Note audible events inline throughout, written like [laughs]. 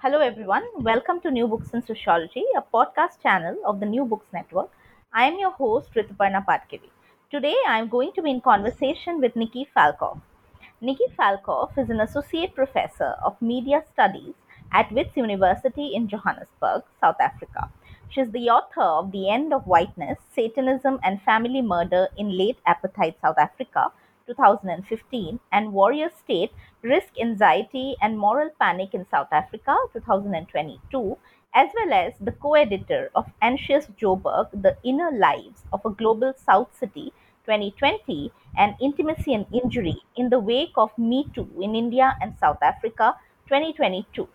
Hello, everyone. Welcome to New Books in Sociology, a podcast channel of the New Books Network. I am your host, Rituparna Patgiri. Today, I am going to be in conversation with Nicky Falkof. Nicky Falkof is an associate professor of media studies at Wits University in Johannesburg, South Africa. She is the author of The End of Whiteness Satanism and Family Murder in Late Apartheid South Africa, 2015, and Worrier State Risk, Anxiety, and Moral Panic in South Africa, 2022, as well as the co editor of Anxious Joburg, The Inner Lives of a Global South City, 2020, and Intimacy and Injury in the Wake of Me Too in India and South Africa, 2022.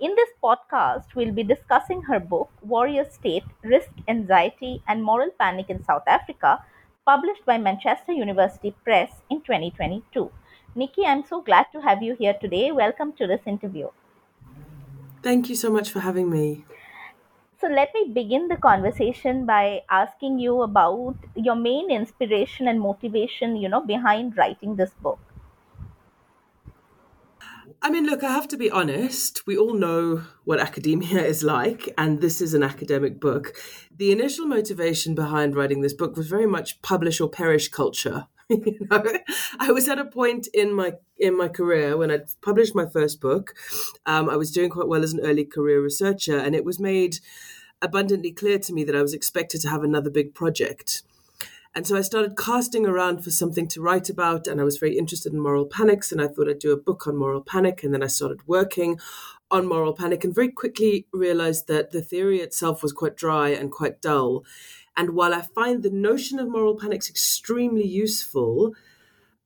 In this podcast, we'll be discussing her book, Worrier State Risk, Anxiety, and Moral Panic in South Africa, published by Manchester University Press in 2022. Nicky, I'm so glad to have you here today. Welcome to this interview. Thank you so much for having me. So, let me begin the conversation by asking you about your main inspiration and motivation, you know, behind writing this book. I mean, look, I have to be honest. We all know what academia [laughs] is like, and this is an academic book. The initial motivation behind writing this book was very much publish or perish culture. [laughs] you know, I was at a point in my in my career when I'd published my first book. Um, I was doing quite well as an early career researcher, and it was made abundantly clear to me that I was expected to have another big project. And so I started casting around for something to write about, and I was very interested in moral panics, and I thought I'd do a book on moral panic. And then I started working on moral panic, and very quickly realized that the theory itself was quite dry and quite dull. And while I find the notion of moral panics extremely useful,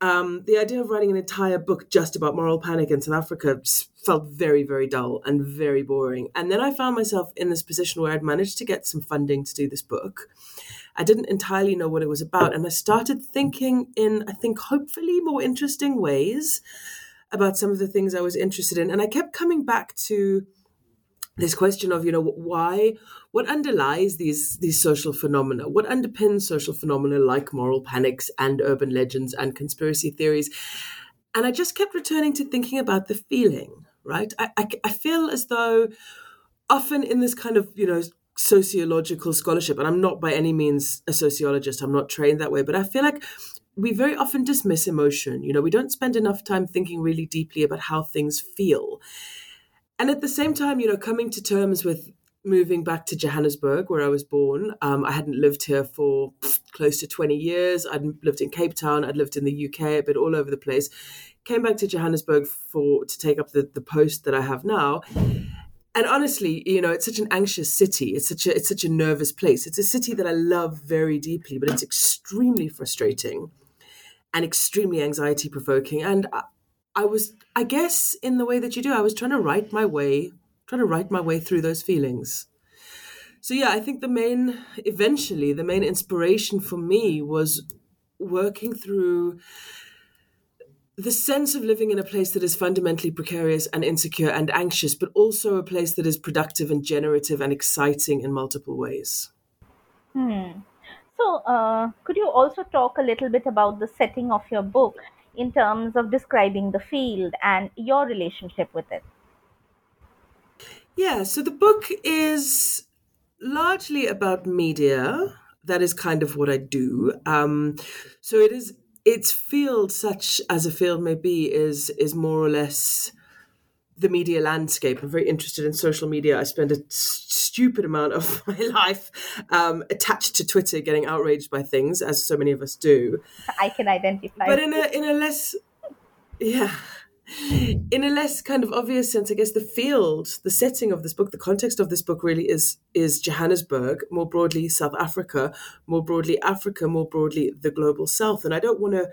um, the idea of writing an entire book just about moral panic in South Africa felt very, very dull and very boring. And then I found myself in this position where I'd managed to get some funding to do this book. I didn't entirely know what it was about. And I started thinking in, I think, hopefully more interesting ways about some of the things I was interested in. And I kept coming back to this question of you know why what underlies these these social phenomena what underpins social phenomena like moral panics and urban legends and conspiracy theories and i just kept returning to thinking about the feeling right i, I, I feel as though often in this kind of you know sociological scholarship and i'm not by any means a sociologist i'm not trained that way but i feel like we very often dismiss emotion you know we don't spend enough time thinking really deeply about how things feel and at the same time, you know, coming to terms with moving back to Johannesburg, where I was born. Um, I hadn't lived here for close to 20 years. I'd lived in Cape Town, I'd lived in the UK, a bit all over the place. Came back to Johannesburg for to take up the, the post that I have now. And honestly, you know, it's such an anxious city. It's such a it's such a nervous place. It's a city that I love very deeply, but it's extremely frustrating and extremely anxiety provoking. And I was, I guess, in the way that you do, I was trying to write my way, trying to write my way through those feelings. So yeah, I think the main, eventually, the main inspiration for me was working through the sense of living in a place that is fundamentally precarious and insecure and anxious, but also a place that is productive and generative and exciting in multiple ways. Hmm. So, uh, could you also talk a little bit about the setting of your book in terms of describing the field and your relationship with it? Yeah, so the book is largely about media. That is kind of what I do. Um, so it is its field, such as a field may be, is is more or less the media landscape. I'm very interested in social media. I spend a stupid amount of [laughs] my life um, attached to Twitter, getting outraged by things, as so many of us do. I can identify. But in a in a less, yeah, in a less kind of obvious sense, I guess the field, the setting of this book, the context of this book really is is Johannesburg, more broadly South Africa, more broadly Africa, more broadly the global South. And I don't want to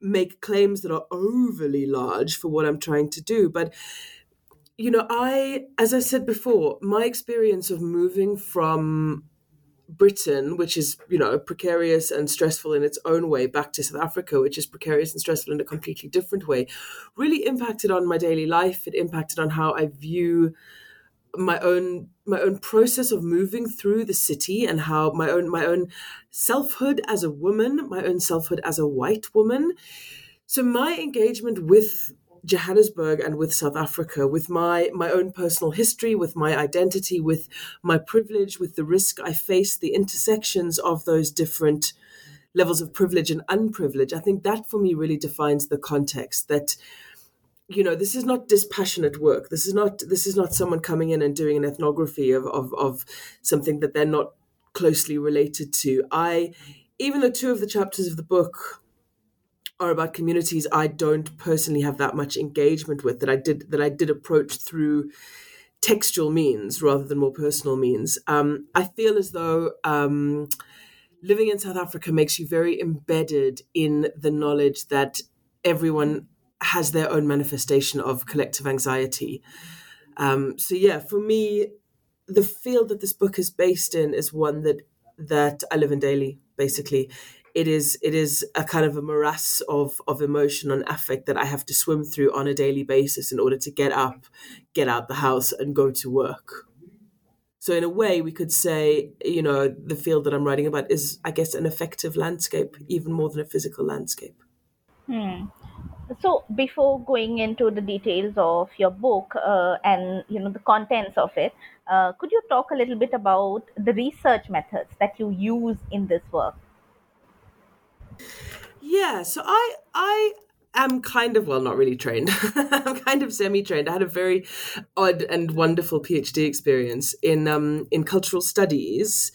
make claims that are overly large for what I'm trying to do. But, you know, I, as I said before, my experience of moving from Britain, which is, you know, precarious and stressful in its own way, back to South Africa, which is precarious and stressful in a completely different way, really impacted on my daily life. It impacted on how I view my own my own process of moving through the city and how my own my own selfhood as a woman, my own selfhood as a white woman. So my engagement with Johannesburg and with South Africa, with my my own personal history, with my identity, with my privilege, with the risk I face, the intersections of those different levels of privilege and unprivilege. I think that for me really defines the context that you know this is not dispassionate work this is not this is not someone coming in and doing an ethnography of of, of something that they're not closely related to i even though two of the chapters of the book are about communities i don't personally have that much engagement with that i did that i did approach through textual means rather than more personal means um, i feel as though um, living in south africa makes you very embedded in the knowledge that everyone has their own manifestation of collective anxiety. Um, so yeah, for me, the field that this book is based in is one that that I live in daily. Basically, it is it is a kind of a morass of of emotion and affect that I have to swim through on a daily basis in order to get up, get out the house, and go to work. So in a way, we could say, you know, the field that I'm writing about is, I guess, an affective landscape, even more than a physical landscape. Hmm so before going into the details of your book uh, and you know the contents of it uh, could you talk a little bit about the research methods that you use in this work yeah so i i am kind of well not really trained [laughs] i'm kind of semi trained i had a very odd and wonderful phd experience in um in cultural studies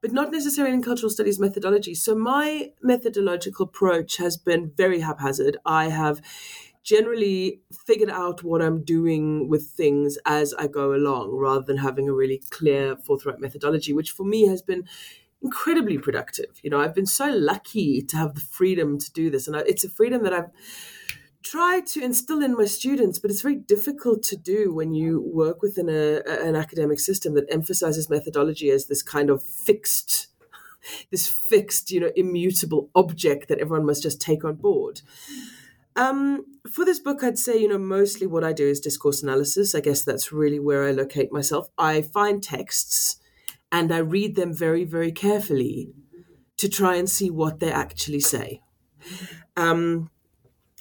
but not necessarily in cultural studies methodology. So my methodological approach has been very haphazard. I have generally figured out what I'm doing with things as I go along rather than having a really clear, forthright methodology, which for me has been incredibly productive. You know, I've been so lucky to have the freedom to do this. And it's a freedom that I've try to instill in my students, but it's very difficult to do when you work within a, an academic system that emphasizes methodology as this kind of fixed, [laughs] this fixed, you know, immutable object that everyone must just take on board. Um, for this book, I'd say, you know, mostly what I do is discourse analysis. I guess that's really where I locate myself. I find texts and I read them very, very carefully to try and see what they actually say. Um,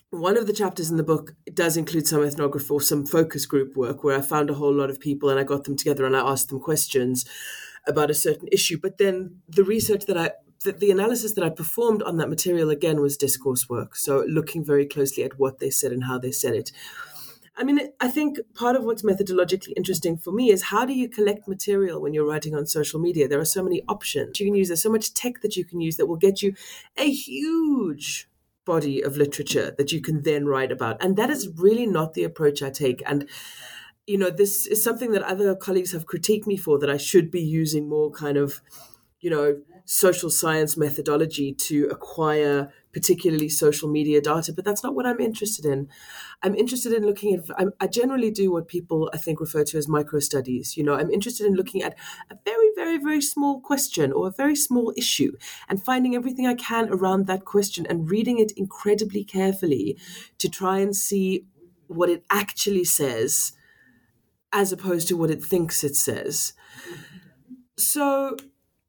one of the chapters in the book does include some ethnography or some focus group work where I found a whole lot of people and I got them together and I asked them questions about a certain issue. But then the research that I the, the analysis that I performed on that material again was discourse work. So looking very closely at what they said and how they said it. I mean, I think part of what's methodologically interesting for me is how do you collect material when you're writing on social media? There are so many options you can use. There's so much tech that you can use that will get you a huge body of literature that you can then write about. And that is really not the approach I take. And you know, this is something that other colleagues have critiqued me for that I should be using more kind of, you know, social science methodology to acquire particularly social media data, but that's not what I'm interested in. I'm interested in looking at, I'm, i generally do what people I think refer to as micro studies. You know, I'm interested in looking at a very, very, very small question or a very small issue and finding everything I can around that question and reading it incredibly carefully to try and see what it actually says as opposed to what it thinks it says. So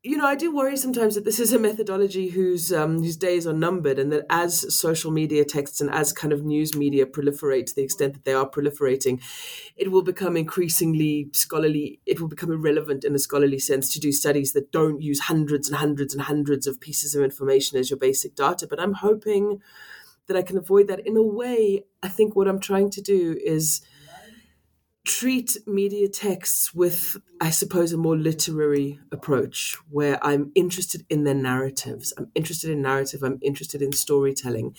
you know, I do worry sometimes that this is a methodology whose um, whose days are numbered, and that as social media texts and as kind of news media proliferate to the extent that they are proliferating, it will become increasingly scholarly. It will become irrelevant in a scholarly sense to do studies that don't use hundreds and hundreds and hundreds of pieces of information as your basic data. But I'm hoping that I can avoid that. In a way, I think what I'm trying to do is treat media texts with, I suppose, a more literary approach where I'm interested in their narratives. I'm interested in narrative, I'm interested in storytelling.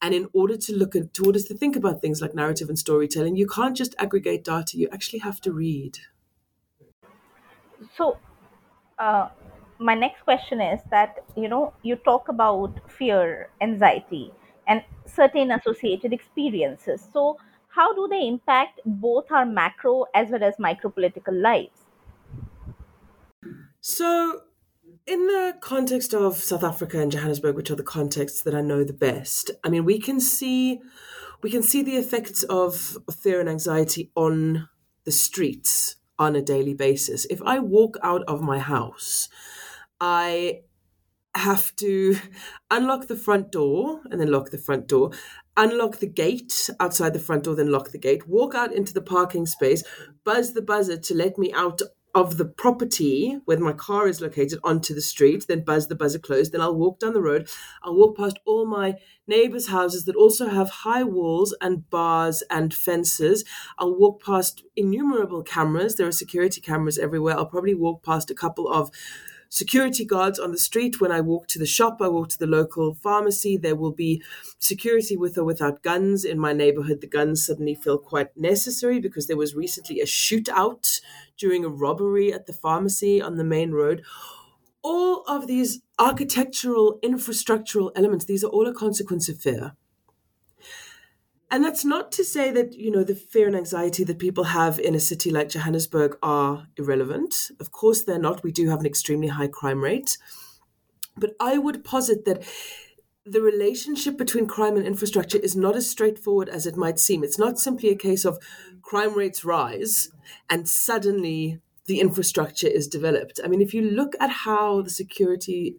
And in order to look at, in order to think about things like narrative and storytelling, you can't just aggregate data, you actually have to read. So, uh, my next question is that, you know, you talk about fear, anxiety, and certain associated experiences. So, how do they impact both our macro as well as micro political lives? So, in the context of South Africa and Johannesburg, which are the contexts that I know the best, I mean, we can see we can see the effects of fear and anxiety on the streets on a daily basis. If I walk out of my house, I have to unlock the front door and then lock the front door, unlock the gate outside the front door, then lock the gate, walk out into the parking space, buzz the buzzer to let me out of the property where my car is located onto the street, then buzz the buzzer closed, then I'll walk down the road. I'll walk past all my neighbors' houses that also have high walls and bars and fences. I'll walk past innumerable cameras. There are security cameras everywhere. I'll probably walk past a couple of security guards on the street. When I walk to the shop, I walk to the local pharmacy. There will be security with or without guns. In my neighborhood, the guns suddenly feel quite necessary because there was recently a shootout during a robbery at the pharmacy on the main road. All of these architectural, infrastructural elements, these are all a consequence of fear. And that's not to say that, you know, the fear and anxiety that people have in a city like Johannesburg are irrelevant. Of course, they're not. We do have an extremely high crime rate. But I would posit that the relationship between crime and infrastructure is not as straightforward as it might seem. It's not simply a case of crime rates rise and suddenly the infrastructure is developed. I mean, if you look at how the security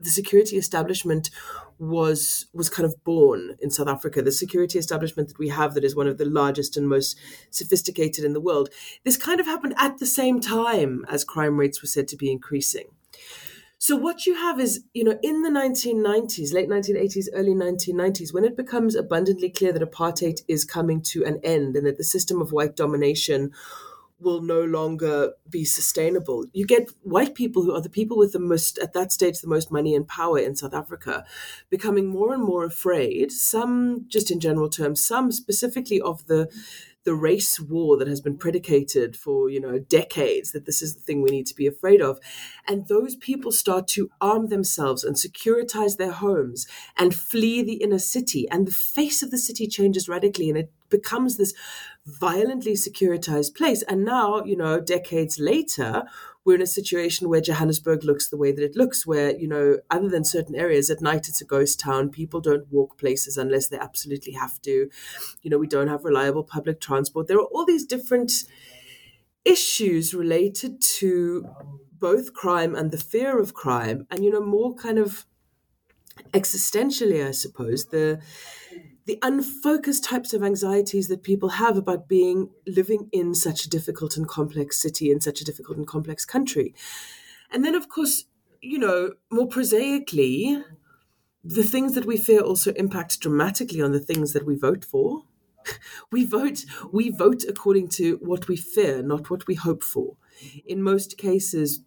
the security establishment was was kind of born in South Africa. The security establishment that we have, that is one of the largest and most sophisticated in the world, this kind of happened at the same time as crime rates were said to be increasing. So what you have is, you know, in the 1990s, late 1980s, early 1990s, when it becomes abundantly clear that apartheid is coming to an end and that the system of white domination will no longer be sustainable. You get white people who are the people with the most, at that stage, the most money and power in South Africa, becoming more and more afraid, some just in general terms, some specifically of the the race war that has been predicated for you know decades that this is the thing we need to be afraid of and those people start to arm themselves and securitize their homes and flee the inner city and the face of the city changes radically and it becomes this violently securitized place and now you know decades later we're in a situation where Johannesburg looks the way that it looks, where, you know, other than certain areas, at night it's a ghost town. People don't walk places unless they absolutely have to. You know, we don't have reliable public transport. There are all these different issues related to both crime and the fear of crime, and, you know, more kind of existentially, I suppose, the the unfocused types of anxieties that people have about being living in such a difficult and complex city in such a difficult and complex country. And then, of course, you know, more prosaically, the things that we fear also impact dramatically on the things that we vote for. [laughs] We vote we vote according to what we fear, not what we hope for. In most cases,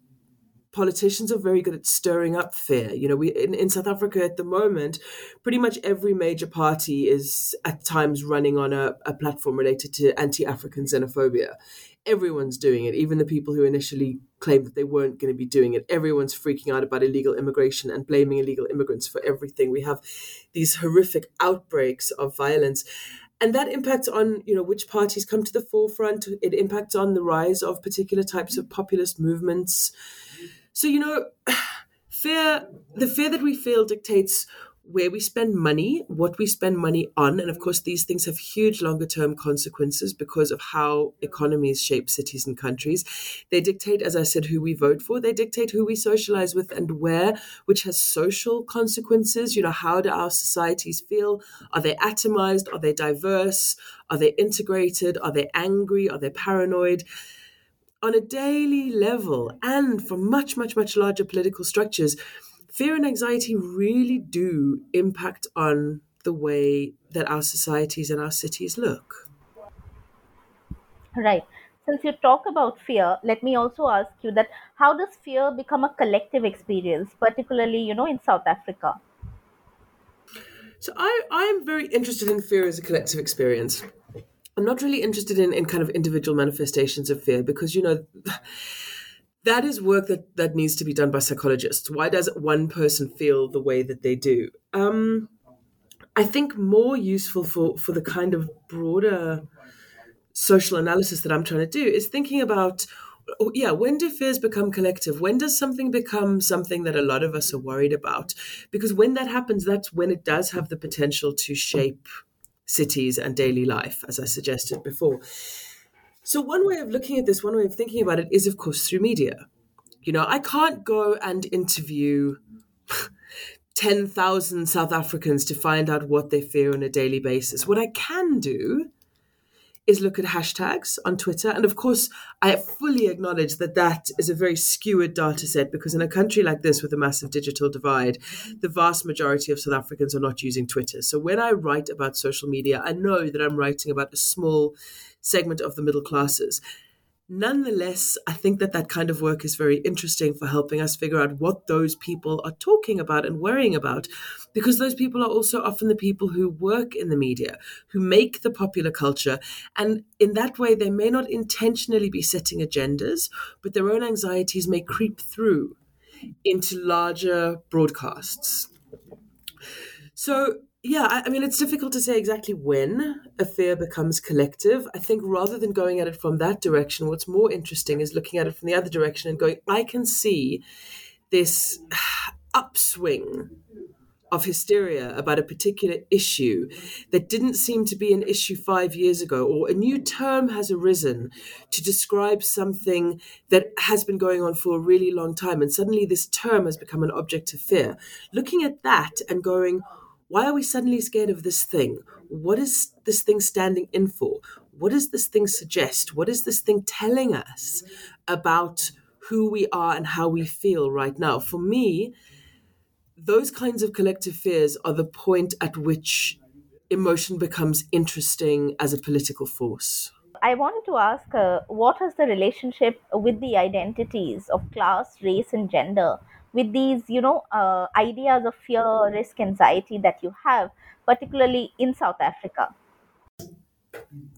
politicians are very good at stirring up fear. You know, we in, in South Africa at the moment, pretty much every major party is at times running on a, a platform related to anti-African xenophobia. Everyone's doing it, even the people who initially claimed that they weren't going to be doing it. Everyone's freaking out about illegal immigration and blaming illegal immigrants for everything. We have these horrific outbreaks of violence and that impacts on you know which parties come to the forefront it impacts on the rise of particular types of populist movements so, you know, [sighs] fear, the fear that we feel dictates where we spend money, what we spend money on. And of course, these things have huge longer term consequences because of how economies shape cities and countries. They dictate, as I said, who we vote for. They dictate who we socialize with and where, which has social consequences. You know, how do our societies feel? Are they atomized? Are they diverse? Are they integrated? Are they angry? Are they paranoid? On a daily level and for much, much, much larger political structures, fear and anxiety really do impact on the way that our societies and our cities look. Right. Since you talk about fear, let me also ask you that how does fear become a collective experience, particularly, you know, in South Africa? So I, I'm very interested in fear as a collective experience. I'm not really interested in, in kind of individual manifestations of fear because, you know, [laughs] that is work that, that needs to be done by psychologists. Why does one person feel the way that they do? Um, I think more useful for, for the kind of broader social analysis that I'm trying to do is thinking about oh, yeah, when do fears become collective? When does something become something that a lot of us are worried about? Because when that happens, that's when it does have the potential to shape cities and daily life, as I suggested before. So, one way of looking at this, one way of thinking about it is, of course, through media. You know, I can't go and interview [laughs] 10,000 South Africans to find out what they fear on a daily basis. What I can do is look at hashtags on Twitter. And of course, I fully acknowledge that that is a very skewed data set because in a country like this with a massive digital divide, the vast majority of South Africans are not using Twitter. So when I write about social media, I know that I'm writing about a small segment of the middle classes. Nonetheless, I think that that kind of work is very interesting for helping us figure out what those people are talking about and worrying about, because those people are also often the people who work in the media, who make the popular culture. And in that way, they may not intentionally be setting agendas, but their own anxieties may creep through into larger broadcasts. So, yeah, I, I, mean, it's difficult to say exactly when a fear becomes collective. I think rather than going at it from that direction, what's more interesting is looking at it from the other direction and going, I can see this [sighs] upswing of hysteria about a particular issue that didn't seem to be an issue five years ago, or a new term has arisen to describe something that has been going on for a really long time. And suddenly this term has become an object of fear. Looking at that and going, why are we suddenly scared of this thing? What is this thing standing in for? What does this thing suggest? What is this thing telling us about who we are and how we feel right now? For me, those kinds of collective fears are the point at which emotion becomes interesting as a political force. I wanted to ask uh, what is the relationship with the identities of class, race, and gender with these you know uh, ideas of fear risk anxiety that you have particularly in south africa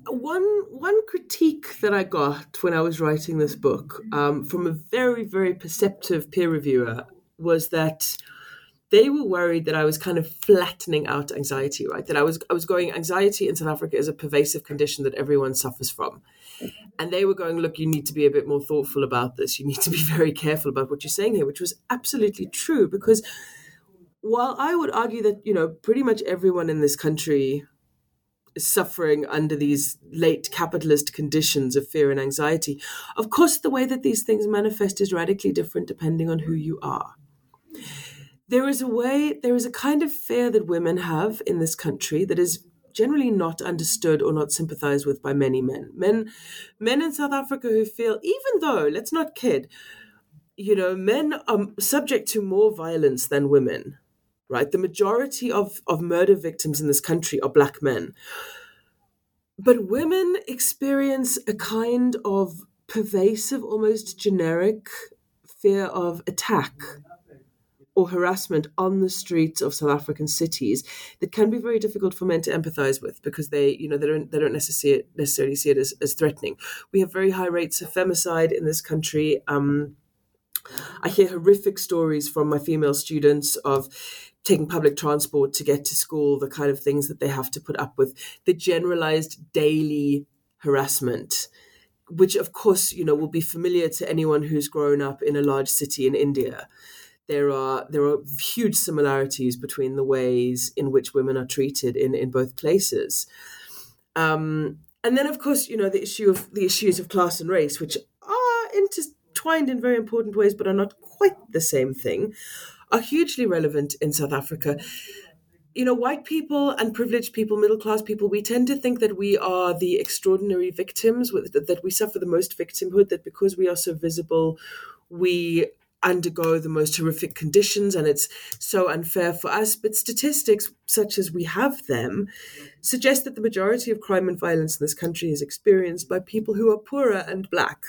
one one critique that I got when I was writing this book um, from a very very perceptive peer reviewer was that they were worried that I was kind of flattening out anxiety, right? That I was I was going anxiety in South Africa is a pervasive condition that everyone suffers from. And they were going, look, you need to be a bit more thoughtful about this. You need to be [laughs] very careful about what you're saying here, which was absolutely true because while I would argue that, you know, pretty much everyone in this country is suffering under these late capitalist conditions of fear and anxiety, of course the way that these things manifest is radically different depending on who you are there is a way, there is a kind of fear that women have in this country that is generally not understood or not sympathized with by many men. Men, men in South Africa who feel, even though, let's not kid, you know, men are subject to more violence than women, right? The majority of, of murder victims in this country are black men. But women experience a kind of pervasive, almost generic fear of attack or harassment on the streets of South African cities that can be very difficult for men to empathize with because they, you know, they don't they don't necessarily necessarily see it as, as threatening. We have very high rates of femicide in this country. Um, I hear horrific stories from my female students of taking public transport to get to school, the kind of things that they have to put up with, the generalized daily harassment which of course you know will be familiar to anyone who's grown up in a large city in India there are there are huge similarities between the ways in which women are treated in in both places. Um, and then, of course, you know the issue of the issues of class and race, which are intertwined in very important ways, but are not quite the same thing, are hugely relevant in South Africa. You know, white people and privileged people, middle class people, we tend to think that we are the extraordinary victims, that we suffer the most victimhood, that because we are so visible, we undergo the most horrific conditions and it's so unfair for us. But statistics, such as we have them, suggest that the majority of crime and violence in this country is experienced by people who are poorer and black.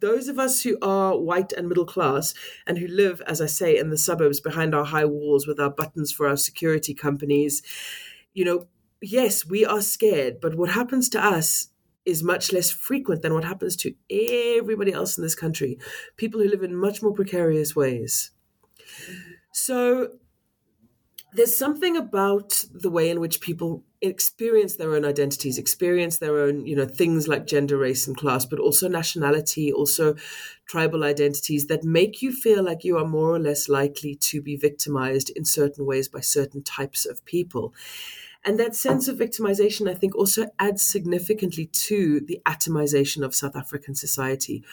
Those of us who are white and middle class and who live, as I say, in the suburbs behind our high walls with our buttons for our security companies, you know, yes, we are scared, but what happens to us is much less frequent than what happens to everybody else in this country. People who live in much more precarious ways. So there's something about the way in which people experience their own identities, experience their own, you know, things like gender, race, and class, but also nationality, also tribal identities that make you feel like you are more or less likely to be victimized in certain ways by certain types of people. And that sense of victimization, I think, also adds significantly to the atomization of South African society,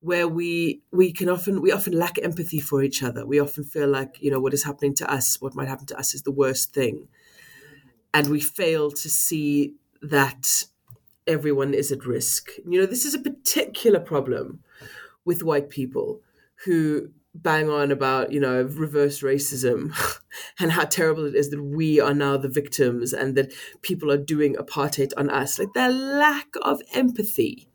where we we can often we often lack empathy for each other. We often feel like you know what is happening to us, what might happen to us, is the worst thing, and we fail to see that everyone is at risk. You know, this is a particular problem with white people who bang on about you know reverse racism [laughs] and how terrible it is that we are now the victims and that people are doing apartheid on us. Like the lack of empathy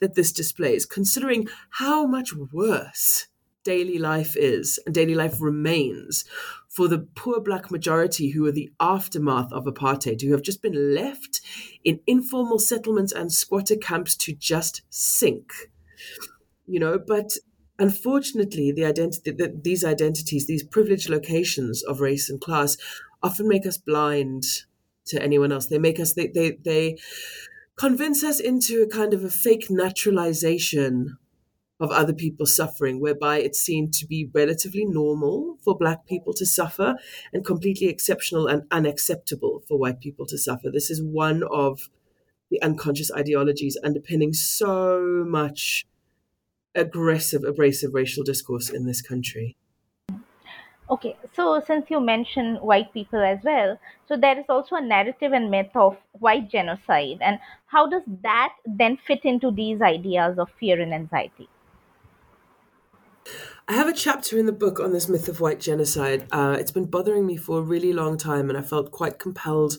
that this displays considering how much worse daily life is and daily life remains for the poor black majority who are the aftermath of apartheid who have just been left in informal settlements and squatter camps to just sink you know? But unfortunately, the identity, the, these identities, these privileged locations of race and class, often make us blind to anyone else. They make us they they they convince us into a kind of a fake naturalization of other people's suffering, whereby it's seen to be relatively normal for black people to suffer and completely exceptional and unacceptable for white people to suffer. This is one of the unconscious ideologies underpinning so much aggressive, abrasive racial discourse in this country. Okay, so since you mentioned white people as well, so there is also a narrative and myth of white genocide, and how does that then fit into these ideas of fear and anxiety? I have a chapter in the book on this myth of white genocide. Uh, it's been bothering me for a really long time, and I felt quite compelled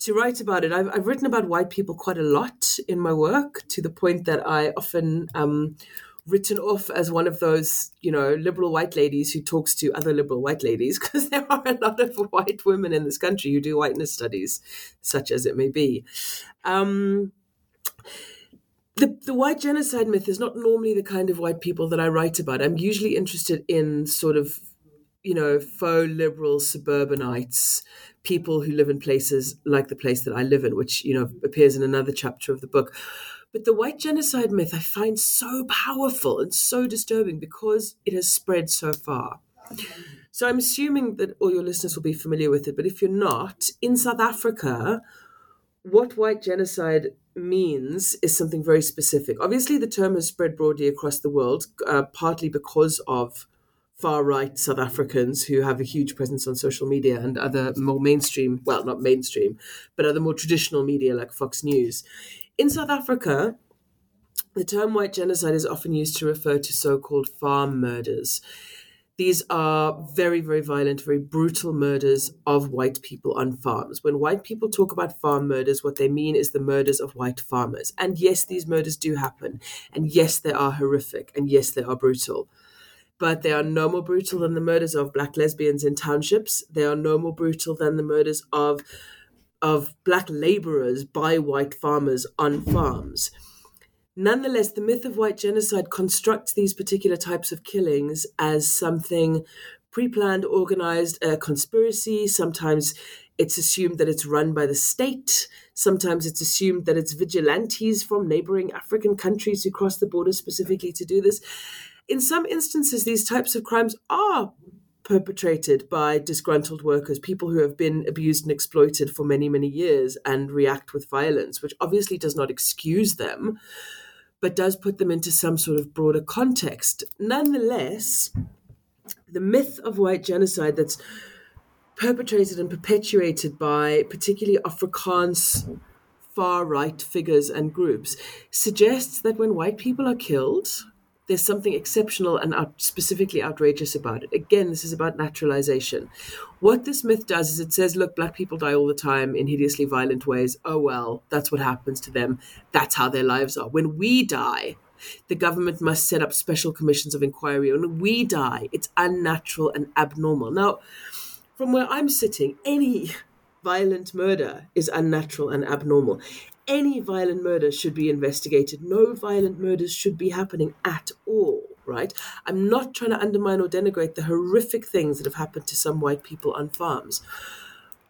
to write about it. I've, I've written about white people quite a lot in my work to the point that I often um, written off as one of those, you know, liberal white ladies who talks to other liberal white ladies [laughs] because there are a lot of white women in this country who do whiteness studies, such as it may be. Um, the, the white genocide myth is not normally the kind of white people that I write about. I'm usually interested in sort of, you know, faux liberal suburbanites people who live in places like the place that I live in, which, you know, appears in another chapter of the book. But the white genocide myth I find so powerful and so disturbing because it has spread so far. So I'm assuming that all your listeners will be familiar with it, but if you're not, in South Africa, what white genocide means is something very specific. Obviously, the term has spread broadly across the world, uh, partly because of far right South Africans who have a huge presence on social media and other more mainstream, well, not mainstream, but other more traditional media like Fox News. In South Africa, the term white genocide is often used to refer to so called farm murders. These are very, very violent, very brutal murders of white people on farms. When white people talk about farm murders, what they mean is the murders of white farmers. And yes, these murders do happen. And yes, they are horrific. And yes, they are brutal but they are no more brutal than the murders of black lesbians in townships. They are no more brutal than the murders of of black laborers by white farmers on farms. Nonetheless, the myth of white genocide constructs these particular types of killings as something pre-planned, organized, a conspiracy. Sometimes it's assumed that it's run by the state. Sometimes it's assumed that it's vigilantes from neighboring African countries who cross the border specifically to do this in some instances, these types of crimes are perpetrated by disgruntled workers, people who have been abused and exploited for many, many years and react with violence, which obviously does not excuse them, but does put them into some sort of broader context. Nonetheless, the myth of white genocide that's perpetrated and perpetuated by particularly Afrikaans far right figures and groups suggests that when white people are killed, there's something exceptional and out, specifically outrageous about it. Again, this is about naturalization. What this myth does is it says, look, black people die all the time in hideously violent ways. Oh, well, that's what happens to them. That's how their lives are. When we die, the government must set up special commissions of inquiry. When we die, it's unnatural and abnormal. Now, from where I'm sitting, any violent murder is unnatural and abnormal any violent murder should be investigated. No violent murders should be happening at all, right? I'm not trying to undermine or denigrate the horrific things that have happened to some white people on farms.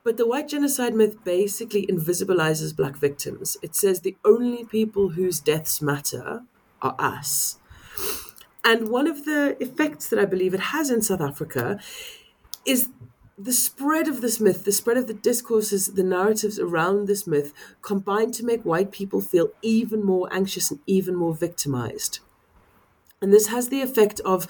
But the white genocide myth basically invisibilizes black victims. It says the only people whose deaths matter are us. And one of the effects that I believe it has in South Africa is the spread of this myth, the spread of the discourses, the narratives around this myth combine to make white people feel even more anxious and even more victimized. And this has the effect of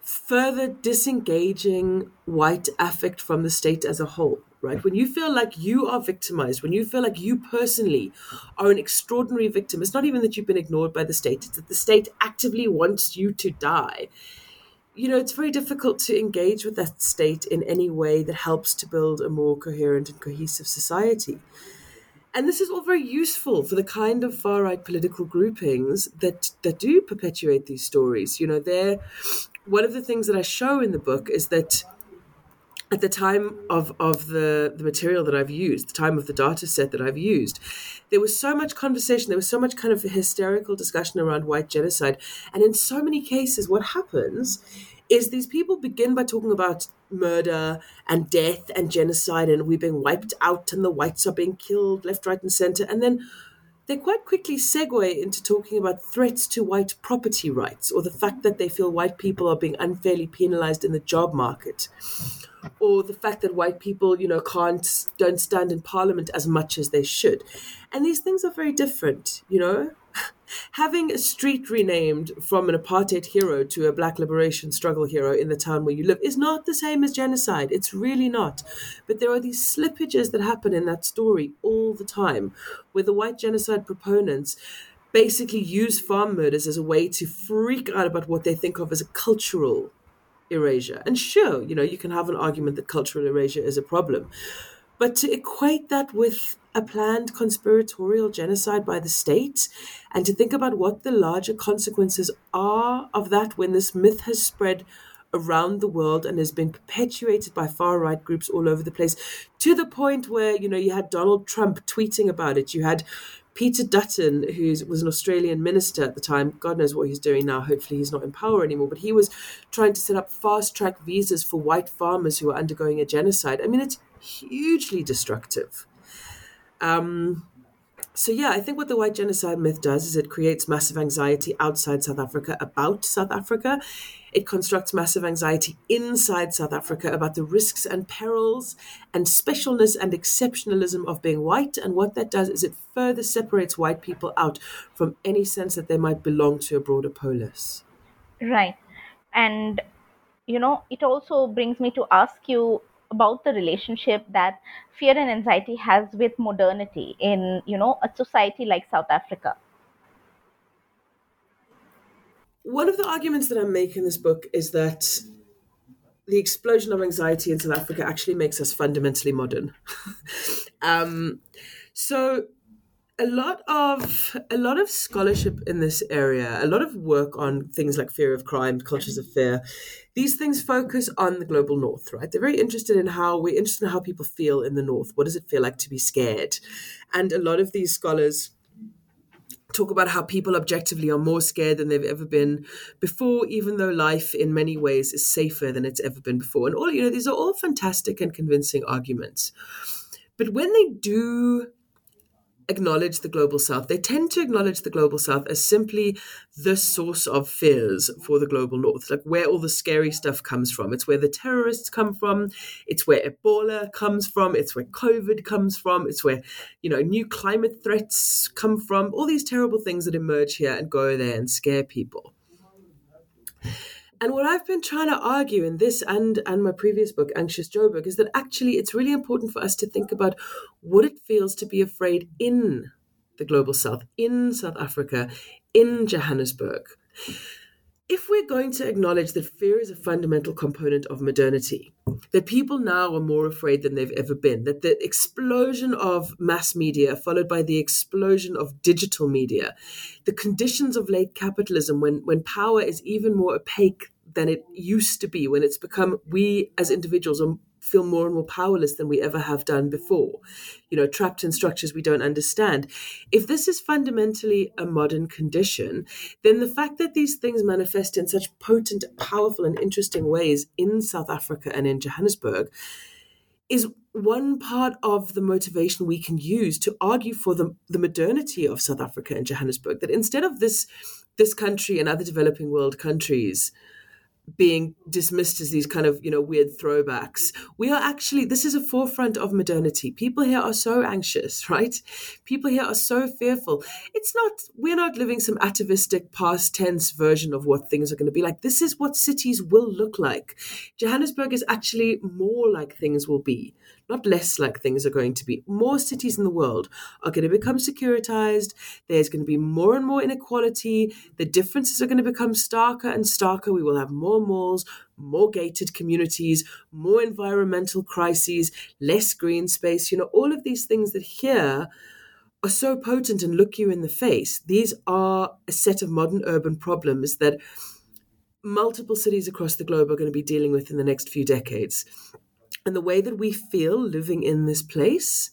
further disengaging white affect from the state as a whole, right? When you feel like you are victimized, when you feel like you personally are an extraordinary victim, it's not even that you've been ignored by the state, it's that the state actively wants you to die you know, it's very difficult to engage with that state in any way that helps to build a more coherent and cohesive society. And this is all very useful for the kind of far right political groupings that, that do perpetuate these stories. You know, they're one of the things that I show in the book is that at the time of, of the, the material that I've used, the time of the data set that I've used, there was so much conversation, there was so much kind of hysterical discussion around white genocide. And in so many cases, what happens is these people begin by talking about murder and death and genocide and we're being wiped out and the whites are being killed left, right, and center. And then they quite quickly segue into talking about threats to white property rights or the fact that they feel white people are being unfairly penalized in the job market or the fact that white people, you know, can't don't stand in parliament as much as they should. And these things are very different, you know. [laughs] Having a street renamed from an apartheid hero to a black liberation struggle hero in the town where you live is not the same as genocide. It's really not. But there are these slippages that happen in that story all the time, where the white genocide proponents basically use farm murders as a way to freak out about what they think of as a cultural erasure. And sure, you know, you can have an argument that cultural erasure is a problem. But to equate that with a planned conspiratorial genocide by the state and to think about what the larger consequences are of that when this myth has spread around the world and has been perpetuated by far right groups all over the place to the point where you know you had Donald Trump tweeting about it you had Peter Dutton, who was an Australian minister at the time, God knows what he's doing now. Hopefully, he's not in power anymore. But he was trying to set up fast track visas for white farmers who are undergoing a genocide. I mean, it's hugely destructive. Um, so yeah, I think what the white genocide myth does is it creates massive anxiety outside South Africa about South Africa. It constructs massive anxiety inside South Africa about the risks and perils and specialness and exceptionalism of being white. And what that does is it further separates white people out from any sense that they might belong to a broader polis. Right. And, you know, it also brings me to ask you about the relationship that fear and anxiety has with modernity in you know a society like south africa. One of the arguments that i make in this book is that the explosion of anxiety in south africa actually makes us fundamentally modern. [laughs] Um, so a lot of a lot of scholarship in this area, a lot of work on things like fear of crime, cultures of fear. These things focus on the global north, right? They're very interested in how we're interested in how people feel in the north. What does it feel like to be scared? And a lot of these scholars talk about how people objectively are more scared than they've ever been before, even though life in many ways is safer than it's ever been before. And all, you know, these are all fantastic and convincing arguments. But when they do acknowledge the global south. They tend to acknowledge the global south as simply the source of fears for the global north, like where all the scary stuff comes from. It's where the terrorists come from. It's where Ebola comes from. It's where COVID comes from. It's where, you know, new climate threats come from. All these terrible things that emerge here and go there and scare people. And what I've been trying to argue in this and and my previous book, Anxious Joburg, is that actually it's really important for us to think about what it feels to be afraid in the global south, in South Africa, in Johannesburg. If we're going to acknowledge that fear is a fundamental component of modernity, that people now are more afraid than they've ever been, that the explosion of mass media, followed by the explosion of digital media, the conditions of late capitalism, when, when power is even more opaque than it used to be, when it's become we as individuals are feel more and more powerless than we ever have done before, you know, trapped in structures we don't understand. If this is fundamentally a modern condition, then the fact that these things manifest in such potent, powerful, and interesting ways in South Africa and in Johannesburg is one part of the motivation we can use to argue for the, the modernity of South Africa and Johannesburg. That instead of this this country and other developing world countries being dismissed as these kind of you know weird throwbacks. We are actually this is a forefront of modernity. People here are so anxious [laughs] right? People here are so fearful. It's not we're not living some atavistic past tense version of what things are going to be like. This is what cities will look like. Johannesburg is actually more like things will be not less like things are going to be. More cities in the world are going to become securitized. There's going to be more and more inequality. The differences are going to become starker and starker. We will have more malls, more gated communities, more environmental crises, less green space. You know, all of these things that here are so potent and look you in the face. These are a set of modern urban problems that multiple cities across the globe are going to be dealing with in the next few decades and the way that we feel living in this place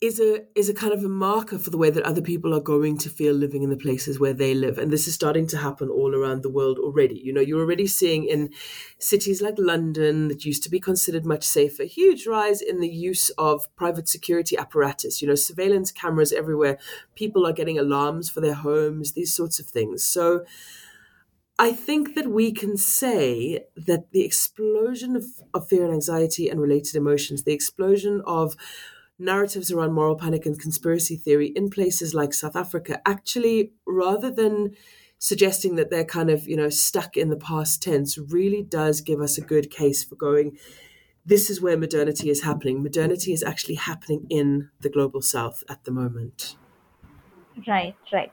is a is a kind of a marker for the way that other people are going to feel living in the places where they live. And this is starting to happen all around the world already. You know you're already seeing in cities like london that used to be considered much safer huge rise in the use of private security apparatus you know surveillance cameras everywhere. People are getting alarms for their homes these sorts of things. So I think that we can say that the explosion of, of fear and anxiety and related emotions, the explosion of narratives around moral panic and conspiracy theory in places like South Africa, actually, rather than suggesting that they're kind of, you know, stuck in the past tense, really does give us a good case for going, this is where modernity is happening. Modernity is actually happening in the global south at the moment. Right, right.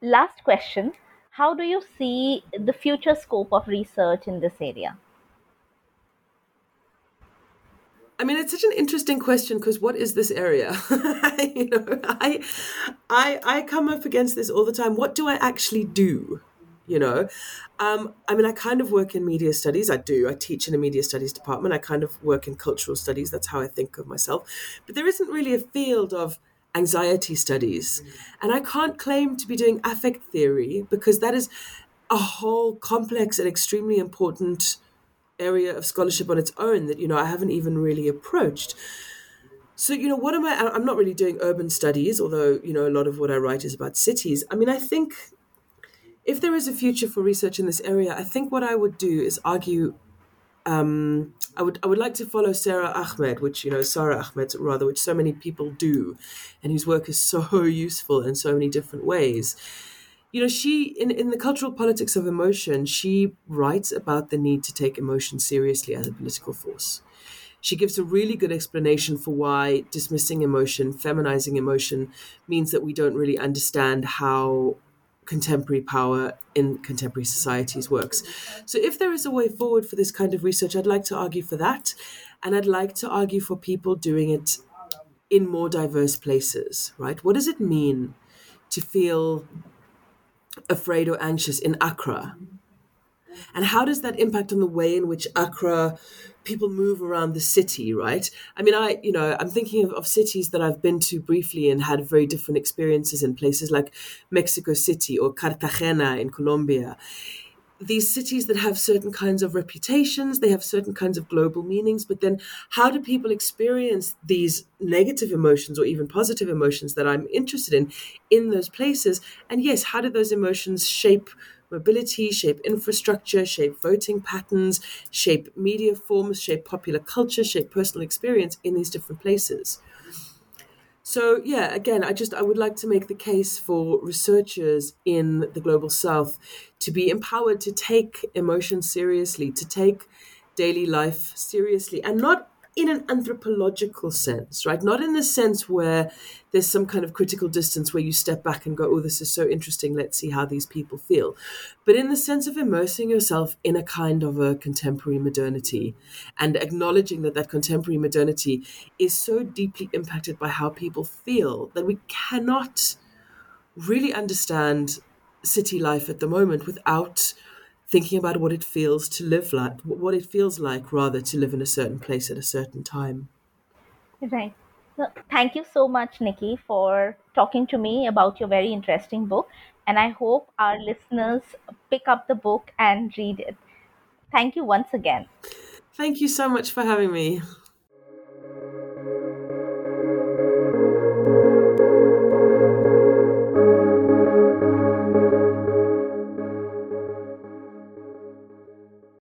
Last question how do you see the future scope of research in this area? I mean, it's such an interesting question because what is this area? [laughs] you know, I, I, I come up against this all the time. What do I actually do? You know, um, I mean, I kind of work in media studies. I do. I teach in a media studies department. I kind of work in cultural studies. That's how I think of myself. But there isn't really a field of anxiety studies. And I can't claim to be doing affect theory because that is a whole complex and extremely important area of scholarship on its own that, you know, I haven't even really approached. So, you know, what am I? I'm not really doing urban studies, although, you know, a lot of what I write is about cities. I mean, I think if there is a future for research in this area, I think what I would do is argue um, I would I would like to follow Sara Ahmed, which you know Sara Ahmed rather, which so many people do, and whose work is so [laughs] useful in so many different ways. You know, she in in the cultural politics of emotion, she writes about the need to take emotion seriously as a political force. She gives a really good explanation for why dismissing emotion, feminizing emotion, means that we don't really understand how contemporary power in contemporary societies works. So, if there is a way forward for this kind of research, I'd like to argue for that. And I'd like to argue for people doing it in more diverse places, right? What does it mean to feel afraid or anxious in Accra? And how does that impact on the way in which Accra people move around the city, right? I mean, I, you know, I'm thinking of, of cities that I've been to briefly and had very different experiences in places like Mexico City or Cartagena in Colombia. These cities that have certain kinds of reputations, they have certain kinds of global meanings, but then how do people experience these negative emotions or even positive emotions that I'm interested in in those places? And yes, how do those emotions shape mobility, shape infrastructure, shape voting patterns, shape media forms, shape popular culture, shape personal experience in these different places. So yeah, again, I just I would like to make the case for researchers in the global south to be empowered to take emotion seriously, to take daily life seriously and not in an anthropological sense, right? Not in the sense where there's some kind of critical distance where you step back and go, oh, this is so interesting, let's see how these people feel. But in the sense of immersing yourself in a kind of a contemporary modernity and acknowledging that that contemporary modernity is so deeply impacted by how people feel that we cannot really understand city life at the moment without thinking about what it feels to live like, what it feels like rather to live in a certain place at a certain time. Right. So thank you so much, Nicky, for talking to me about your very interesting book. And I hope our listeners pick up the book and read it. Thank you once again. Thank you so much for having me.